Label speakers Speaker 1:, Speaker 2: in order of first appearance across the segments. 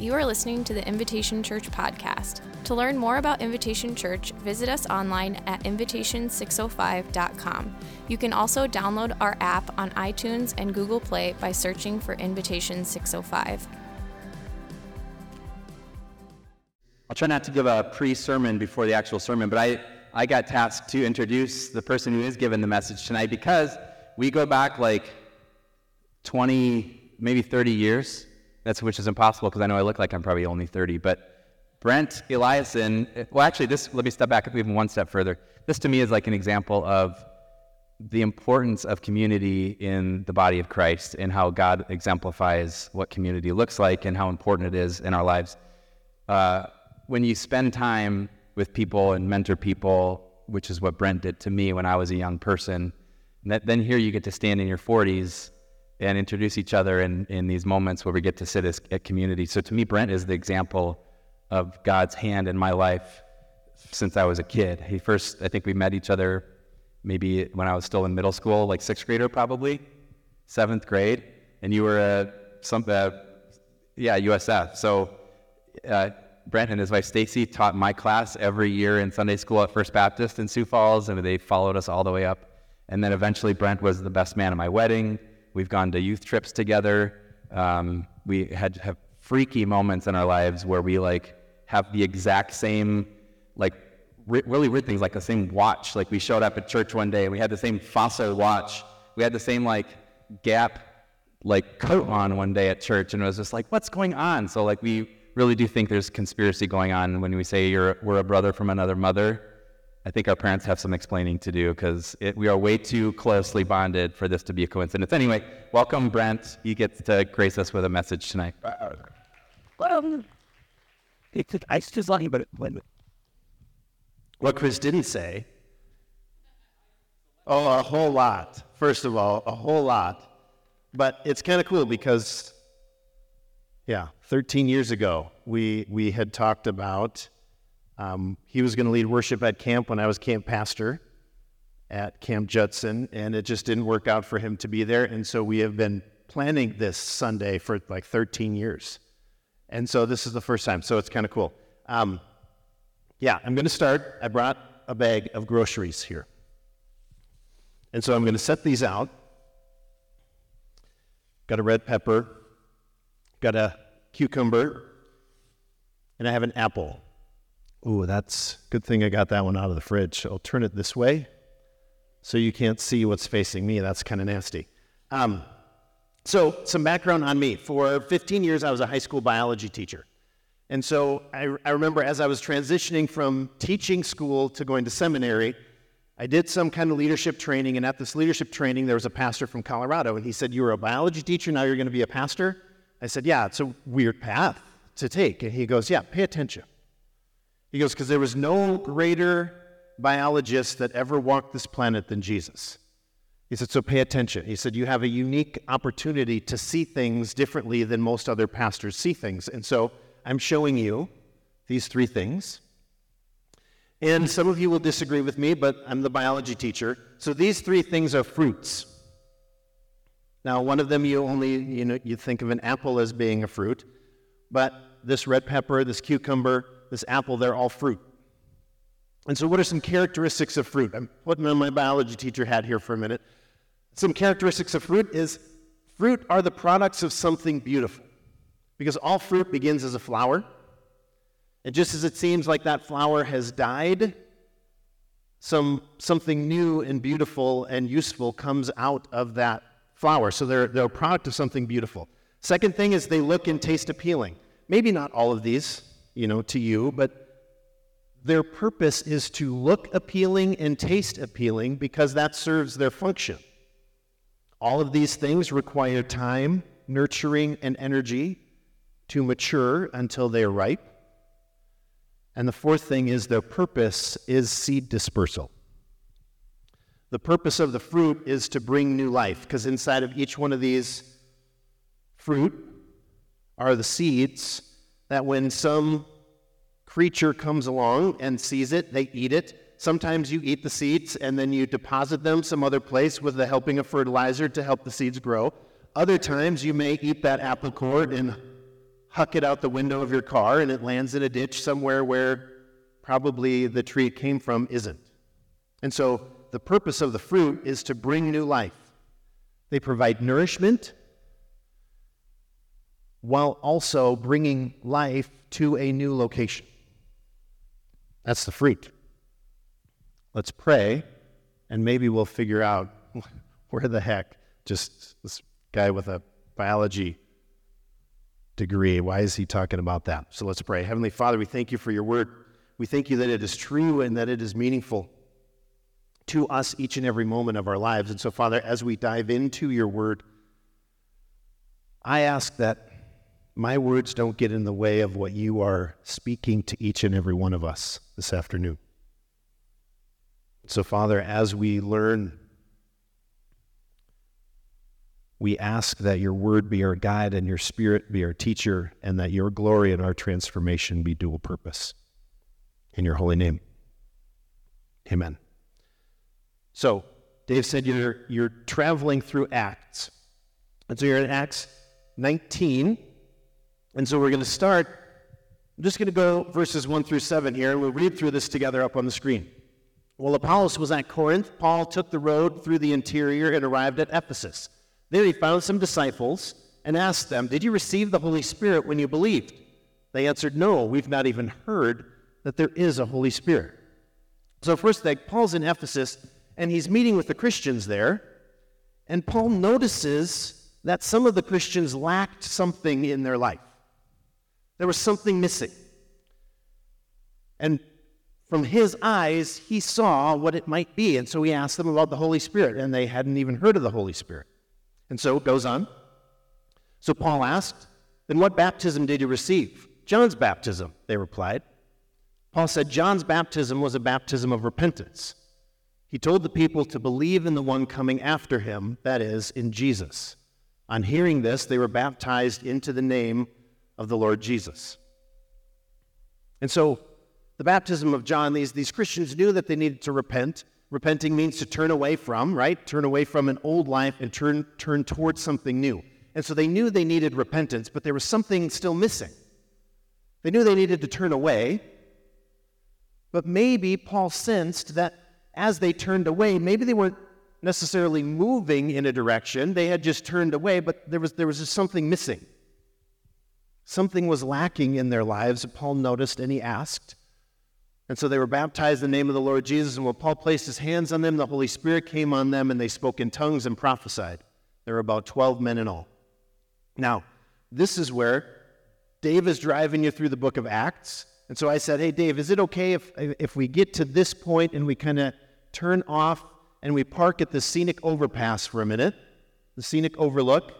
Speaker 1: You are listening to the Invitation Church podcast. To learn more about Invitation Church, visit us online at invitation605.com. You can also download our app on iTunes and Google Play by searching for Invitation 605.
Speaker 2: I'll try not to give a pre sermon before the actual sermon, but I, I got tasked to introduce the person who is giving the message tonight because we go back like 20, maybe 30 years. That's which is impossible because I know I look like I'm probably only 30. But Brent Eliason, well, actually, this, let me step back even one step further. This to me is like an example of the importance of community in the body of Christ and how God exemplifies what community looks like and how important it is in our lives. Uh, when you spend time with people and mentor people, which is what Brent did to me when I was a young person, that, then here you get to stand in your 40s and introduce each other in, in these moments where we get to sit as a community. So to me, Brent is the example of God's hand in my life since I was a kid. He first, I think we met each other maybe when I was still in middle school, like sixth grader probably, seventh grade, and you were a some, uh, yeah, USF. So uh, Brent and his wife Stacy taught my class every year in Sunday school at First Baptist in Sioux Falls, and they followed us all the way up. And then eventually, Brent was the best man at my wedding. We've gone to youth trips together. Um, we had have freaky moments in our lives where we like have the exact same, like re- really weird things, like the same watch. Like we showed up at church one day and we had the same Fossil watch. We had the same like Gap like coat on one day at church, and it was just like, what's going on? So like we really do think there's conspiracy going on when we say you're we're a brother from another mother. I think our parents have some explaining to do because we are way too closely bonded for this to be a coincidence. Anyway, welcome, Brent. You get to grace us with a message tonight.
Speaker 3: Uh, uh, well, it's I just talking about it. What Chris didn't say. Oh, a whole lot. First of all, a whole lot. But it's kind of cool because, yeah, 13 years ago, we, we had talked about um, he was going to lead worship at camp when I was camp pastor at Camp Judson, and it just didn't work out for him to be there. And so we have been planning this Sunday for like 13 years. And so this is the first time, so it's kind of cool. Um, yeah, I'm going to start. I brought a bag of groceries here. And so I'm going to set these out. Got a red pepper, got a cucumber, and I have an apple. Ooh, that's good thing I got that one out of the fridge. I'll turn it this way so you can't see what's facing me. That's kind of nasty. Um, so, some background on me. For 15 years, I was a high school biology teacher. And so, I, I remember as I was transitioning from teaching school to going to seminary, I did some kind of leadership training. And at this leadership training, there was a pastor from Colorado. And he said, You were a biology teacher, now you're going to be a pastor? I said, Yeah, it's a weird path to take. And he goes, Yeah, pay attention. He goes, Because there was no greater biologist that ever walked this planet than Jesus. He said, So pay attention. He said, You have a unique opportunity to see things differently than most other pastors see things. And so I'm showing you these three things. And some of you will disagree with me, but I'm the biology teacher. So these three things are fruits. Now, one of them you only, you know, you think of an apple as being a fruit, but this red pepper, this cucumber, this apple, they're all fruit. And so, what are some characteristics of fruit? I'm putting on my biology teacher hat here for a minute. Some characteristics of fruit is fruit are the products of something beautiful. Because all fruit begins as a flower. And just as it seems like that flower has died, some, something new and beautiful and useful comes out of that flower. So they're, they're a product of something beautiful. Second thing is they look and taste appealing. Maybe not all of these, you know, to you, but their purpose is to look appealing and taste appealing because that serves their function. All of these things require time, nurturing, and energy to mature until they are ripe. And the fourth thing is their purpose is seed dispersal. The purpose of the fruit is to bring new life, because inside of each one of these fruit are the seeds that when some creature comes along and sees it, they eat it. Sometimes you eat the seeds and then you deposit them some other place with the helping of fertilizer to help the seeds grow. Other times you may eat that apple core and huck it out the window of your car and it lands in a ditch somewhere where probably the tree it came from isn't. And so the purpose of the fruit is to bring new life. They provide nourishment while also bringing life to a new location. That's the fruit. Let's pray, and maybe we'll figure out where the heck just this guy with a biology degree, why is he talking about that? So let's pray. Heavenly Father, we thank you for your word. We thank you that it is true and that it is meaningful to us each and every moment of our lives. And so, Father, as we dive into your word, I ask that my words don't get in the way of what you are speaking to each and every one of us this afternoon. So, Father, as we learn we ask that your word be our guide and your spirit be our teacher, and that your glory and our transformation be dual purpose. In your holy name. Amen. So, Dave said you're, you're traveling through Acts. And so you're in Acts 19. And so we're going to start. I'm just going to go verses 1 through 7 here, and we'll read through this together up on the screen. While Apollos was at Corinth, Paul took the road through the interior and arrived at Ephesus. There he found some disciples and asked them, Did you receive the Holy Spirit when you believed? They answered, No, we've not even heard that there is a Holy Spirit. So, first thing, Paul's in Ephesus and he's meeting with the Christians there. And Paul notices that some of the Christians lacked something in their life. There was something missing. And from his eyes, he saw what it might be. And so he asked them about the Holy Spirit, and they hadn't even heard of the Holy Spirit. And so it goes on. So Paul asked, Then what baptism did you receive? John's baptism, they replied. Paul said John's baptism was a baptism of repentance. He told the people to believe in the one coming after him, that is, in Jesus. On hearing this, they were baptized into the name of the Lord Jesus. And so, the baptism of John, these, these Christians knew that they needed to repent. Repenting means to turn away from, right? Turn away from an old life and turn, turn towards something new. And so they knew they needed repentance, but there was something still missing. They knew they needed to turn away, but maybe Paul sensed that as they turned away, maybe they weren't necessarily moving in a direction. They had just turned away, but there was, there was just something missing. Something was lacking in their lives. Paul noticed and he asked, and so they were baptized in the name of the Lord Jesus. And when Paul placed his hands on them, the Holy Spirit came on them, and they spoke in tongues and prophesied. There were about 12 men in all. Now, this is where Dave is driving you through the book of Acts. And so I said, Hey, Dave, is it okay if, if we get to this point and we kind of turn off and we park at the scenic overpass for a minute, the scenic overlook,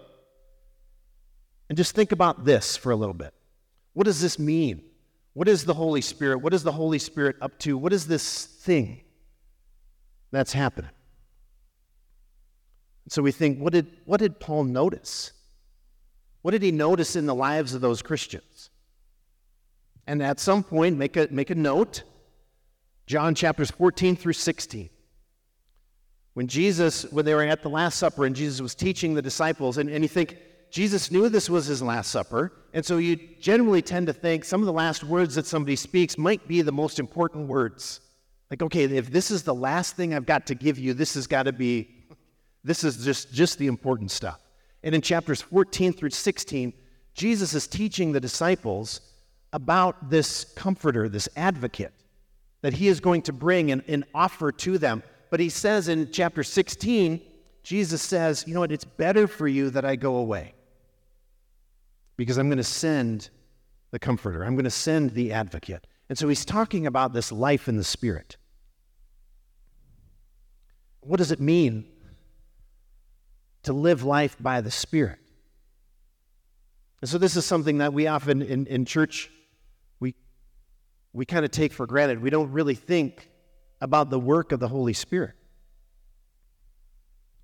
Speaker 3: and just think about this for a little bit? What does this mean? What is the Holy Spirit? What is the Holy Spirit up to? What is this thing that's happening? So we think, what did, what did Paul notice? What did he notice in the lives of those Christians? And at some point, make a, make a note John chapters 14 through 16. When Jesus, when they were at the Last Supper and Jesus was teaching the disciples, and, and you think, Jesus knew this was his Last Supper, and so you generally tend to think some of the last words that somebody speaks might be the most important words. Like, okay, if this is the last thing I've got to give you, this has got to be, this is just, just the important stuff. And in chapters 14 through 16, Jesus is teaching the disciples about this comforter, this advocate that he is going to bring and, and offer to them. But he says in chapter 16, Jesus says, You know what? It's better for you that I go away because I'm going to send the comforter, I'm going to send the advocate. And so he's talking about this life in the Spirit. What does it mean to live life by the Spirit? And so this is something that we often in, in church we we kind of take for granted. We don't really think about the work of the Holy Spirit.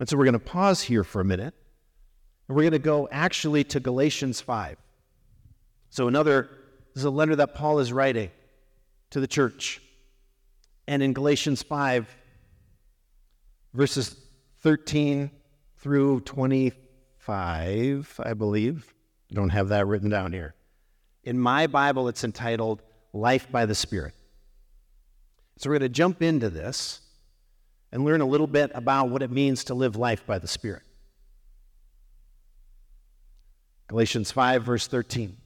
Speaker 3: And so we're going to pause here for a minute and we're going to go actually to Galatians 5. So, another, this is a letter that Paul is writing to the church. And in Galatians 5, verses 13 through 25, I believe. I don't have that written down here. In my Bible, it's entitled Life by the Spirit. So we're going to jump into this and learn a little bit about what it means to live life by the Spirit. Galatians 5, verse 13.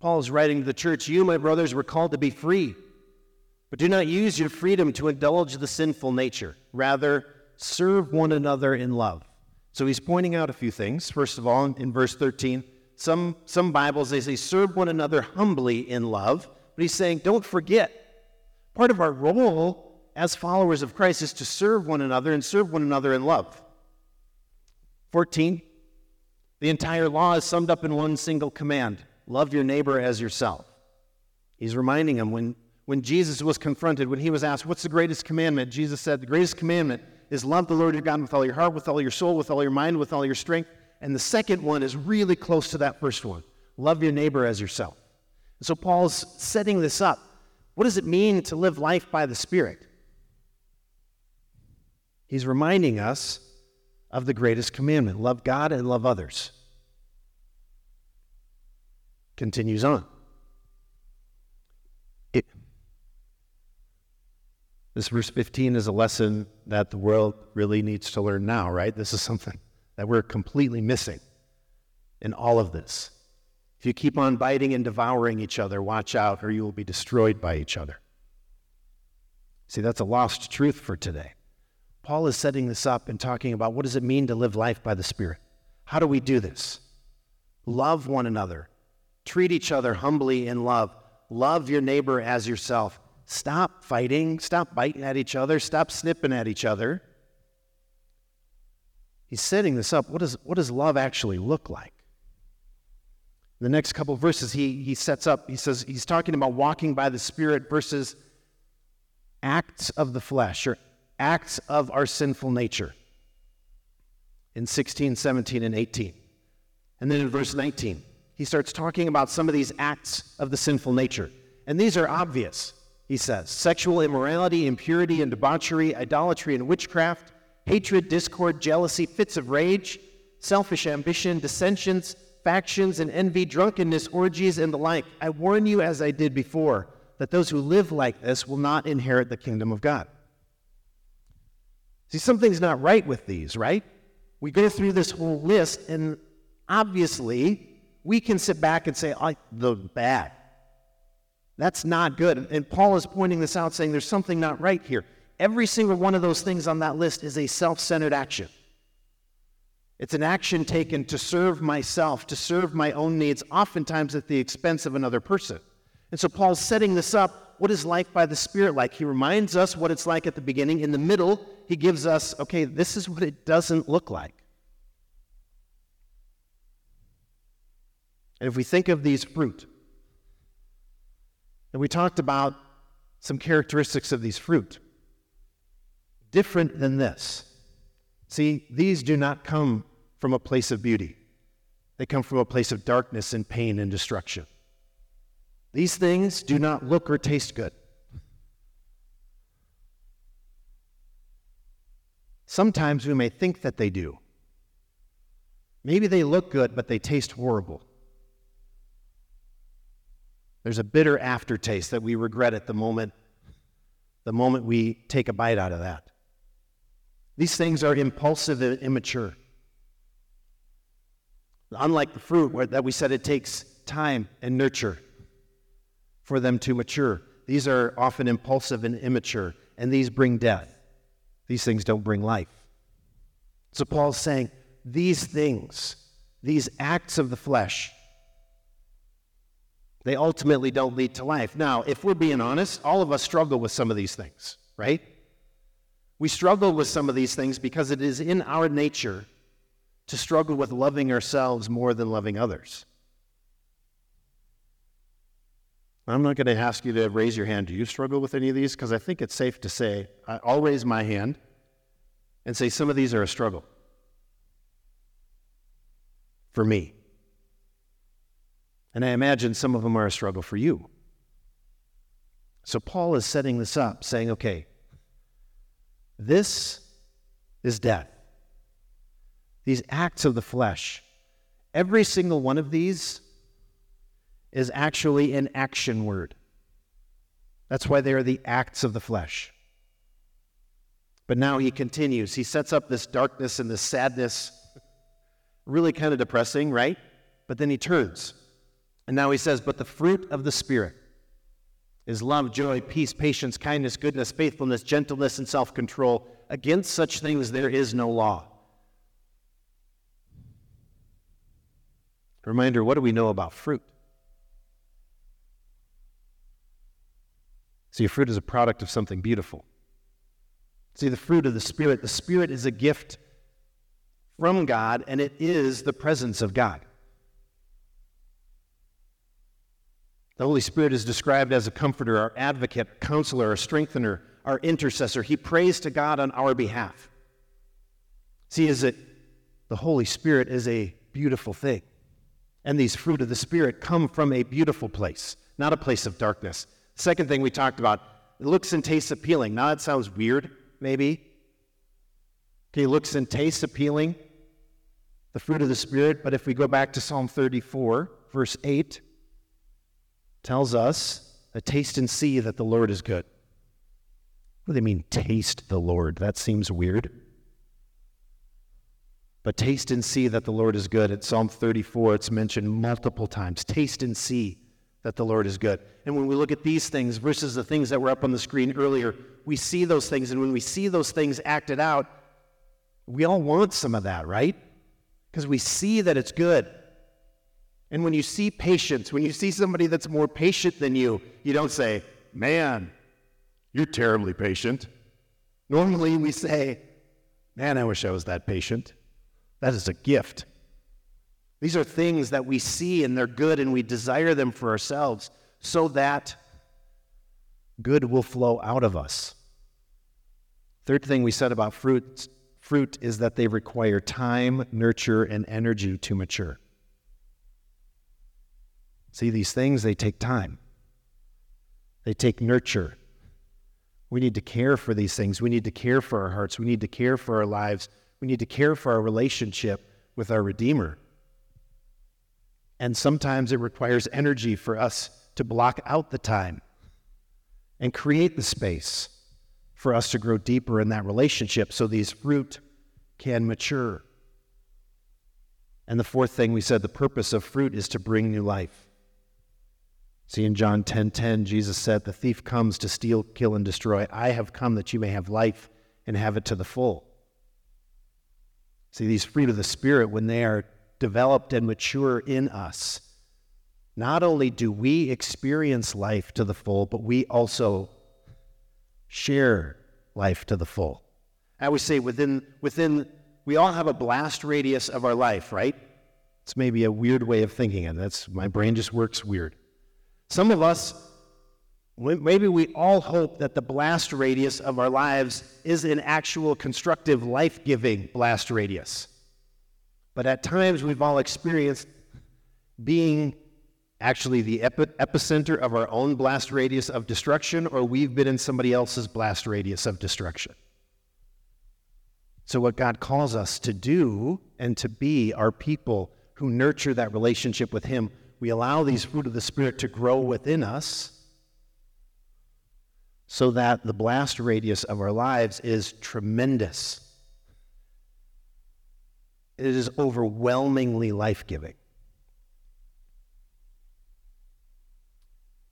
Speaker 3: Paul is writing to the church You, my brothers, were called to be free, but do not use your freedom to indulge the sinful nature. Rather, serve one another in love. So he's pointing out a few things. First of all, in verse 13, some, some Bibles, they say, serve one another humbly in love. But he's saying, don't forget, part of our role as followers of Christ is to serve one another and serve one another in love. 14, the entire law is summed up in one single command love your neighbor as yourself. He's reminding him when, when Jesus was confronted, when he was asked, What's the greatest commandment? Jesus said, The greatest commandment is love the Lord your God with all your heart, with all your soul, with all your mind, with all your strength. And the second one is really close to that first one love your neighbor as yourself. And so Paul's setting this up. What does it mean to live life by the Spirit? He's reminding us of the greatest commandment love God and love others. Continues on. It, this verse 15 is a lesson that the world really needs to learn now, right? This is something that we're completely missing in all of this. If you keep on biting and devouring each other, watch out, or you will be destroyed by each other. See, that's a lost truth for today. Paul is setting this up and talking about what does it mean to live life by the Spirit? How do we do this? Love one another. Treat each other humbly in love. Love your neighbor as yourself. Stop fighting. Stop biting at each other. Stop snipping at each other. He's setting this up. What does, what does love actually look like? The next couple verses, he, he sets up, he says, he's talking about walking by the Spirit versus acts of the flesh or acts of our sinful nature in 16, 17, and 18. And then in verse 19, he starts talking about some of these acts of the sinful nature. And these are obvious, he says sexual immorality, impurity and debauchery, idolatry and witchcraft, hatred, discord, jealousy, fits of rage, selfish ambition, dissensions, factions, and envy, drunkenness, orgies, and the like. I warn you, as I did before, that those who live like this will not inherit the kingdom of God. See, something's not right with these, right? We go through this whole list, and obviously, we can sit back and say, oh, the bad. That's not good. And Paul is pointing this out, saying there's something not right here. Every single one of those things on that list is a self centered action. It's an action taken to serve myself, to serve my own needs, oftentimes at the expense of another person. And so Paul's setting this up. What is life by the Spirit like? He reminds us what it's like at the beginning. In the middle, he gives us, okay, this is what it doesn't look like. And if we think of these fruit, and we talked about some characteristics of these fruit, different than this. See, these do not come from a place of beauty. They come from a place of darkness and pain and destruction. These things do not look or taste good. Sometimes we may think that they do. Maybe they look good, but they taste horrible. There's a bitter aftertaste that we regret at the moment, the moment we take a bite out of that. These things are impulsive and immature. Unlike the fruit, where, that we said it takes time and nurture for them to mature. These are often impulsive and immature, and these bring death. These things don't bring life. So Paul's saying these things, these acts of the flesh, they ultimately don't lead to life. Now, if we're being honest, all of us struggle with some of these things, right? We struggle with some of these things because it is in our nature to struggle with loving ourselves more than loving others. I'm not going to ask you to raise your hand. Do you struggle with any of these? Because I think it's safe to say, I'll raise my hand and say some of these are a struggle for me. And I imagine some of them are a struggle for you. So Paul is setting this up, saying, okay, this is death. These acts of the flesh, every single one of these is actually an action word. That's why they are the acts of the flesh. But now he continues. He sets up this darkness and this sadness. Really kind of depressing, right? But then he turns. And now he says, But the fruit of the Spirit is love, joy, peace, patience, kindness, goodness, faithfulness, gentleness, and self control. Against such things there is no law. Reminder what do we know about fruit? See, fruit is a product of something beautiful. See, the fruit of the Spirit, the Spirit is a gift from God, and it is the presence of God. The Holy Spirit is described as a comforter, our advocate, counselor, our strengthener, our intercessor. He prays to God on our behalf. See, is it the Holy Spirit is a beautiful thing. And these fruit of the Spirit come from a beautiful place, not a place of darkness. Second thing we talked about, it looks and tastes appealing. Now that sounds weird, maybe. Okay, looks and tastes appealing, the fruit of the Spirit. But if we go back to Psalm 34, verse 8, tells us a taste and see that the Lord is good. What do they mean, taste the Lord? That seems weird. But taste and see that the Lord is good. At Psalm 34, it's mentioned multiple times. Taste and see that the Lord is good. And when we look at these things versus the things that were up on the screen earlier, we see those things. And when we see those things acted out, we all want some of that, right? Because we see that it's good. And when you see patience, when you see somebody that's more patient than you, you don't say, Man, you're terribly patient. Normally we say, Man, I wish I was that patient. That is a gift. These are things that we see and they're good and we desire them for ourselves so that good will flow out of us. Third thing we said about fruit, fruit is that they require time, nurture, and energy to mature. See, these things, they take time. They take nurture. We need to care for these things. We need to care for our hearts. We need to care for our lives. We need to care for our relationship with our Redeemer. And sometimes it requires energy for us to block out the time and create the space for us to grow deeper in that relationship so these fruit can mature. And the fourth thing we said the purpose of fruit is to bring new life. See in John 10:10 10, 10, Jesus said the thief comes to steal, kill and destroy. I have come that you may have life and have it to the full. See these fruit of the spirit when they are developed and mature in us, not only do we experience life to the full, but we also share life to the full. I always say within, within we all have a blast radius of our life, right? It's maybe a weird way of thinking it. That's my brain just works weird. Some of us, maybe we all hope that the blast radius of our lives is an actual constructive, life giving blast radius. But at times we've all experienced being actually the epi- epicenter of our own blast radius of destruction, or we've been in somebody else's blast radius of destruction. So, what God calls us to do and to be are people who nurture that relationship with Him. We allow these fruit of the Spirit to grow within us so that the blast radius of our lives is tremendous it is overwhelmingly life giving.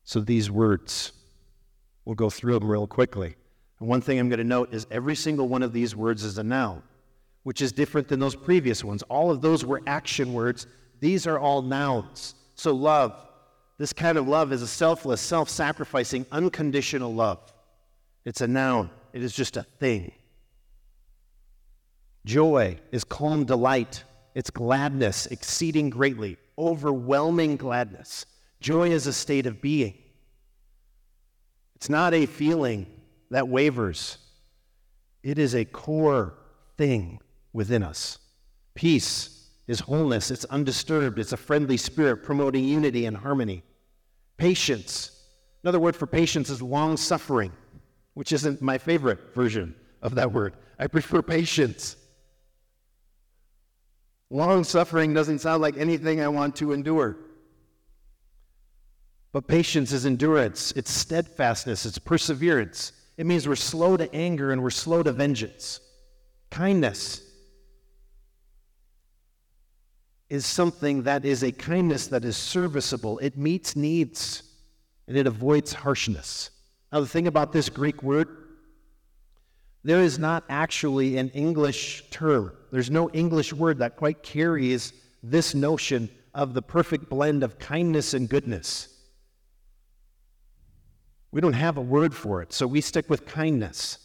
Speaker 3: So these words, we'll go through them real quickly. And one thing I'm going to note is every single one of these words is a noun, which is different than those previous ones. All of those were action words. These are all nouns. So love, this kind of love is a selfless, self sacrificing, unconditional love. It's a noun, it is just a thing. Joy is calm delight, it's gladness, exceeding greatly, overwhelming gladness. Joy is a state of being. It's not a feeling that wavers, it is a core thing within us. Peace is wholeness, it's undisturbed, it's a friendly spirit promoting unity and harmony. Patience, another word for patience is long suffering, which isn't my favorite version of that word. I prefer patience. Long suffering doesn't sound like anything I want to endure. But patience is endurance, it's steadfastness, it's perseverance. It means we're slow to anger and we're slow to vengeance. Kindness is something that is a kindness that is serviceable, it meets needs, and it avoids harshness. Now, the thing about this Greek word, there is not actually an English term. There's no English word that quite carries this notion of the perfect blend of kindness and goodness. We don't have a word for it, so we stick with kindness.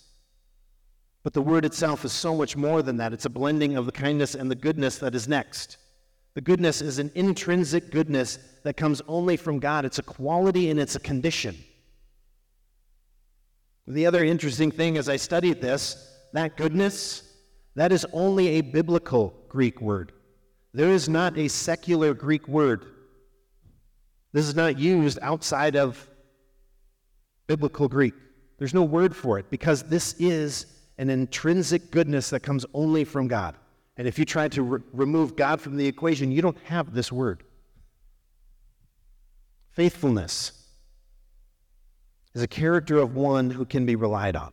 Speaker 3: But the word itself is so much more than that. It's a blending of the kindness and the goodness that is next. The goodness is an intrinsic goodness that comes only from God. It's a quality and it's a condition. The other interesting thing as I studied this, that goodness, that is only a biblical Greek word. There is not a secular Greek word. This is not used outside of biblical Greek. There's no word for it because this is an intrinsic goodness that comes only from God. And if you try to re- remove God from the equation, you don't have this word. Faithfulness is a character of one who can be relied on.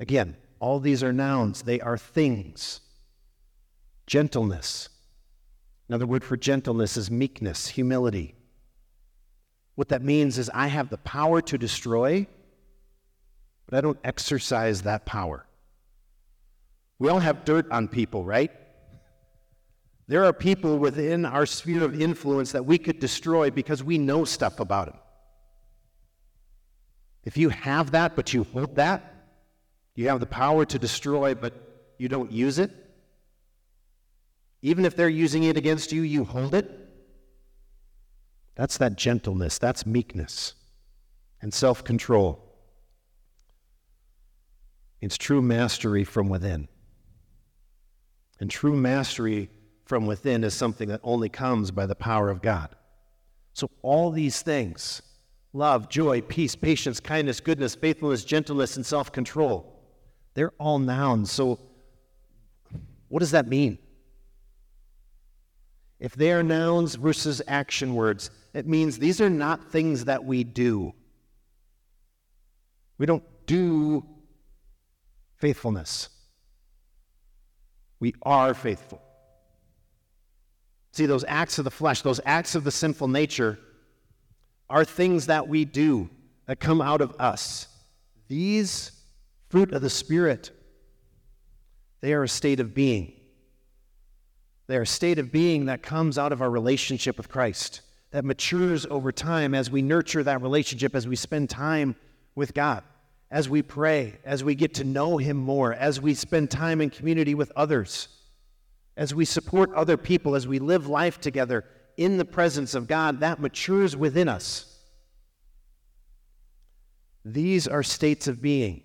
Speaker 3: Again, all these are nouns, they are things. Gentleness. Another word for gentleness is meekness, humility. What that means is I have the power to destroy, but I don't exercise that power. We all have dirt on people, right? There are people within our sphere of influence that we could destroy because we know stuff about them. If you have that, but you hold that, you have the power to destroy, but you don't use it. Even if they're using it against you, you hold it. That's that gentleness, that's meekness and self control. It's true mastery from within. And true mastery from within is something that only comes by the power of God. So, all these things love, joy, peace, patience, kindness, goodness, faithfulness, gentleness, and self control they're all nouns. So, what does that mean? If they are nouns versus action words, it means these are not things that we do. We don't do faithfulness. We are faithful. See, those acts of the flesh, those acts of the sinful nature, are things that we do that come out of us. These fruit of the Spirit, they are a state of being. They are a state of being that comes out of our relationship with Christ that matures over time as we nurture that relationship, as we spend time with God, as we pray, as we get to know Him more, as we spend time in community with others, as we support other people, as we live life together in the presence of God, that matures within us. These are states of being.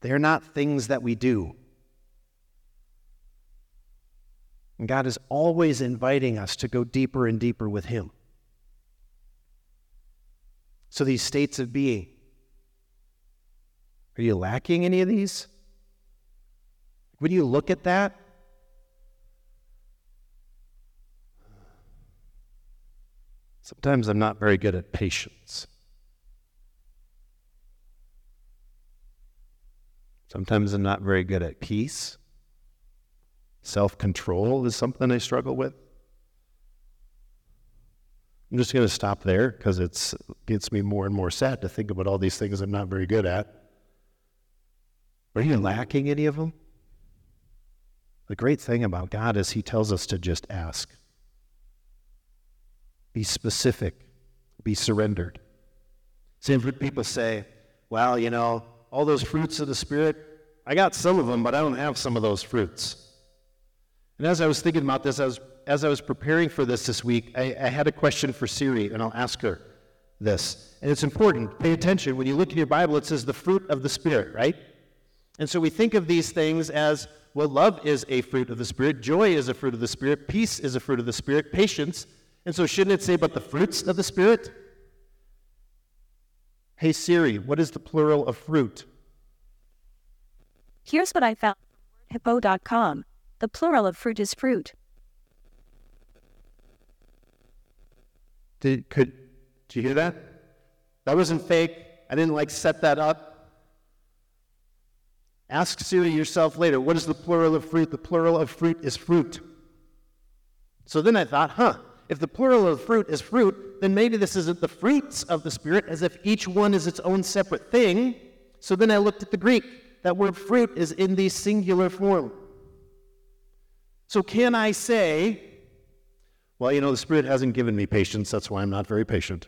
Speaker 3: They are not things that we do. And God is always inviting us to go deeper and deeper with Him. So, these states of being, are you lacking any of these? When you look at that, sometimes I'm not very good at patience. Sometimes I'm not very good at peace. Self control is something I struggle with. I'm just going to stop there because it gets me more and more sad to think about all these things I'm not very good at. Are you lacking any of them? The great thing about God is He tells us to just ask. Be specific, be surrendered. See, people say, well, you know, all those fruits of the Spirit, I got some of them, but I don't have some of those fruits. And as I was thinking about this, I was, as I was preparing for this this week, I, I had a question for Siri, and I'll ask her this. And it's important. Pay attention. When you look in your Bible, it says the fruit of the Spirit, right? And so we think of these things as well, love is a fruit of the Spirit, joy is a fruit of the Spirit, peace is a fruit of the Spirit, patience. And so shouldn't it say, but the fruits of the Spirit? Hey Siri, what is the plural of fruit?
Speaker 4: Here's what I found hippo.com. The plural of fruit is fruit.
Speaker 3: Did, could, did you hear that? That wasn't fake. I didn't like set that up. Ask Siri yourself later what is the plural of fruit? The plural of fruit is fruit. So then I thought, huh, if the plural of fruit is fruit, then maybe this isn't the fruits of the Spirit as if each one is its own separate thing. So then I looked at the Greek. That word fruit is in the singular form. So can I say, well, you know, the Spirit hasn't given me patience, that's why I'm not very patient.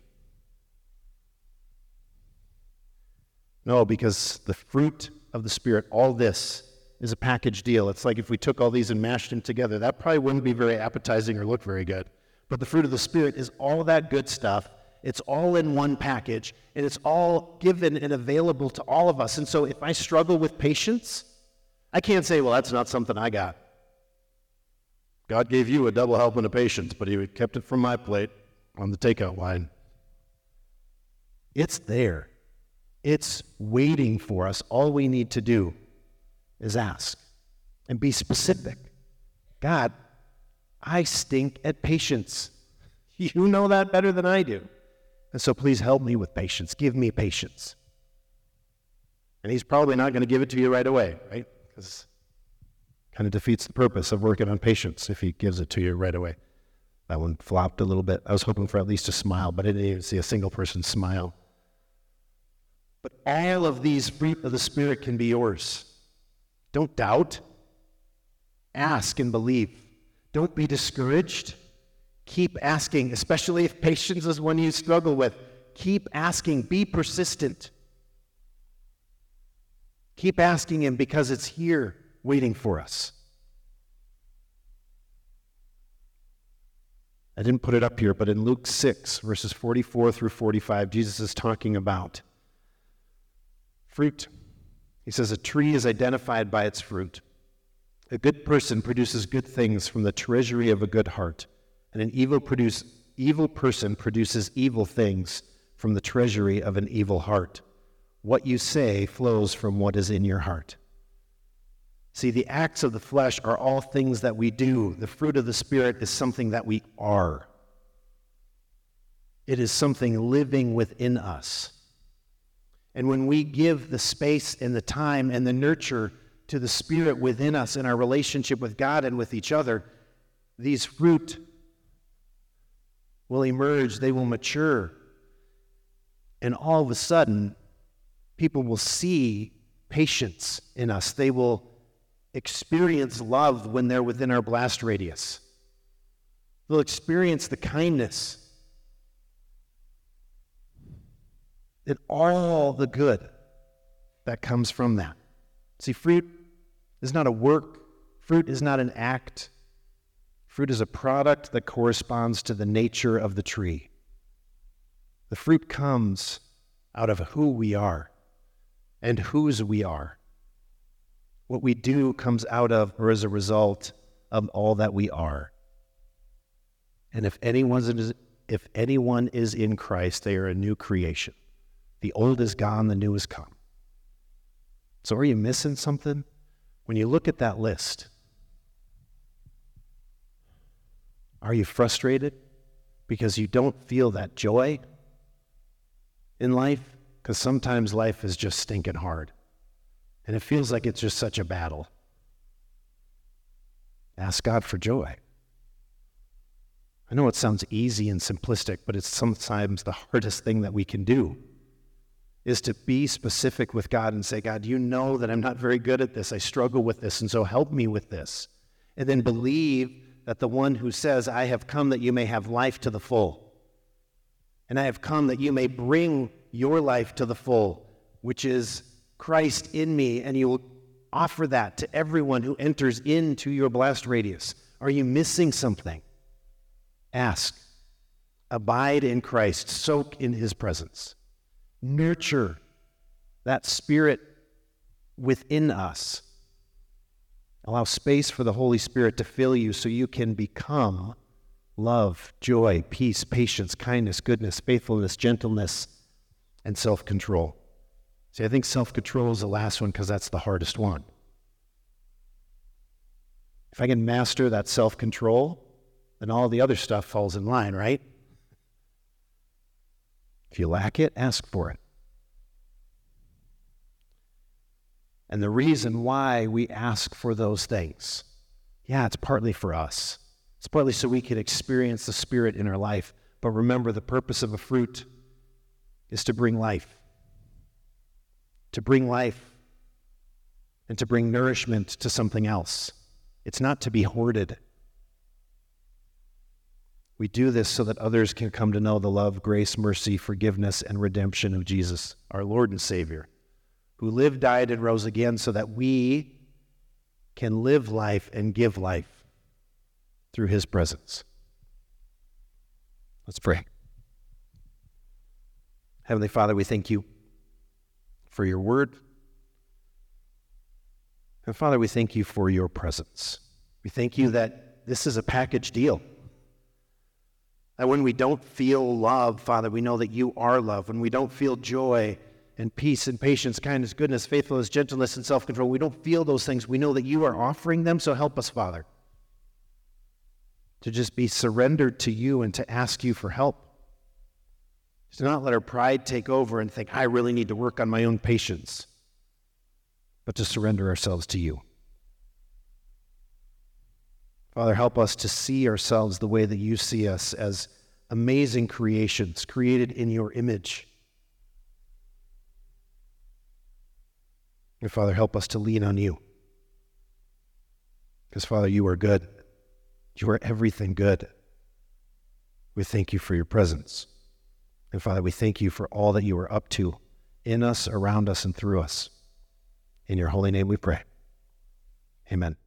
Speaker 3: No, because the fruit of the Spirit, all this is a package deal. It's like if we took all these and mashed them together, that probably wouldn't be very appetizing or look very good. But the fruit of the Spirit is all that good stuff. It's all in one package, and it's all given and available to all of us. And so if I struggle with patience, I can't say, well, that's not something I got. God gave you a double helping of patience, but He kept it from my plate on the takeout line. It's there. It's waiting for us. All we need to do is ask and be specific. God, I stink at patience. You know that better than I do. And so please help me with patience. Give me patience. And he's probably not going to give it to you right away, right? Because kind of defeats the purpose of working on patience if he gives it to you right away. That one flopped a little bit. I was hoping for at least a smile, but I didn't even see a single person smile. But all of these fruit of the Spirit can be yours. Don't doubt. Ask and believe. Don't be discouraged. Keep asking, especially if patience is one you struggle with. Keep asking. Be persistent. Keep asking Him because it's here waiting for us. I didn't put it up here, but in Luke 6, verses 44 through 45, Jesus is talking about fruit. He says, A tree is identified by its fruit. A good person produces good things from the treasury of a good heart, and an evil, produce, evil person produces evil things from the treasury of an evil heart. What you say flows from what is in your heart. See, the acts of the flesh are all things that we do. The fruit of the Spirit is something that we are, it is something living within us. And when we give the space and the time and the nurture to the Spirit within us in our relationship with God and with each other, these fruit will emerge, they will mature. And all of a sudden, people will see patience in us. They will experience love when they're within our blast radius. They'll experience the kindness and all the good that comes from that. See, fruit is not a work, fruit is not an act. Fruit is a product that corresponds to the nature of the tree. The fruit comes out of who we are and whose we are. What we do comes out of or as a result of all that we are. And if anyone is, if anyone is in Christ, they are a new creation. The old is gone, the new has come. So, are you missing something? When you look at that list, are you frustrated because you don't feel that joy in life? Because sometimes life is just stinking hard and it feels like it's just such a battle. Ask God for joy. I know it sounds easy and simplistic, but it's sometimes the hardest thing that we can do is to be specific with God and say, God, you know that I'm not very good at this. I struggle with this, and so help me with this. And then believe that the one who says, I have come that you may have life to the full, and I have come that you may bring your life to the full, which is Christ in me, and you will offer that to everyone who enters into your blast radius. Are you missing something? Ask. Abide in Christ, soak in his presence nurture that spirit within us. Allow space for the Holy Spirit to fill you so you can become love, joy, peace, patience, kindness, goodness, faithfulness, gentleness, and self control. See, I think self control is the last one because that's the hardest one. If I can master that self control, then all the other stuff falls in line, right? If you lack it, ask for it. And the reason why we ask for those things, yeah, it's partly for us. It's partly so we can experience the Spirit in our life. But remember, the purpose of a fruit is to bring life. To bring life and to bring nourishment to something else. It's not to be hoarded. We do this so that others can come to know the love, grace, mercy, forgiveness, and redemption of Jesus, our Lord and Savior, who lived, died, and rose again so that we can live life and give life through his presence. Let's pray. Heavenly Father, we thank you for your word. And Father, we thank you for your presence. We thank you that this is a package deal. That when we don't feel love, Father, we know that you are love. When we don't feel joy and peace and patience, kindness, goodness, faithfulness, gentleness, and self control, we don't feel those things. We know that you are offering them. So help us, Father, to just be surrendered to you and to ask you for help. To not let our pride take over and think, I really need to work on my own patience, but to surrender ourselves to you. Father, help us to see ourselves the way that you see us as amazing creations created in your image. And Father, help us to lean on you. Because, Father, you are good. You are everything good. We thank you for your presence. And Father, we thank you for all that you are up to in us, around us, and through us. In your holy name we pray. Amen.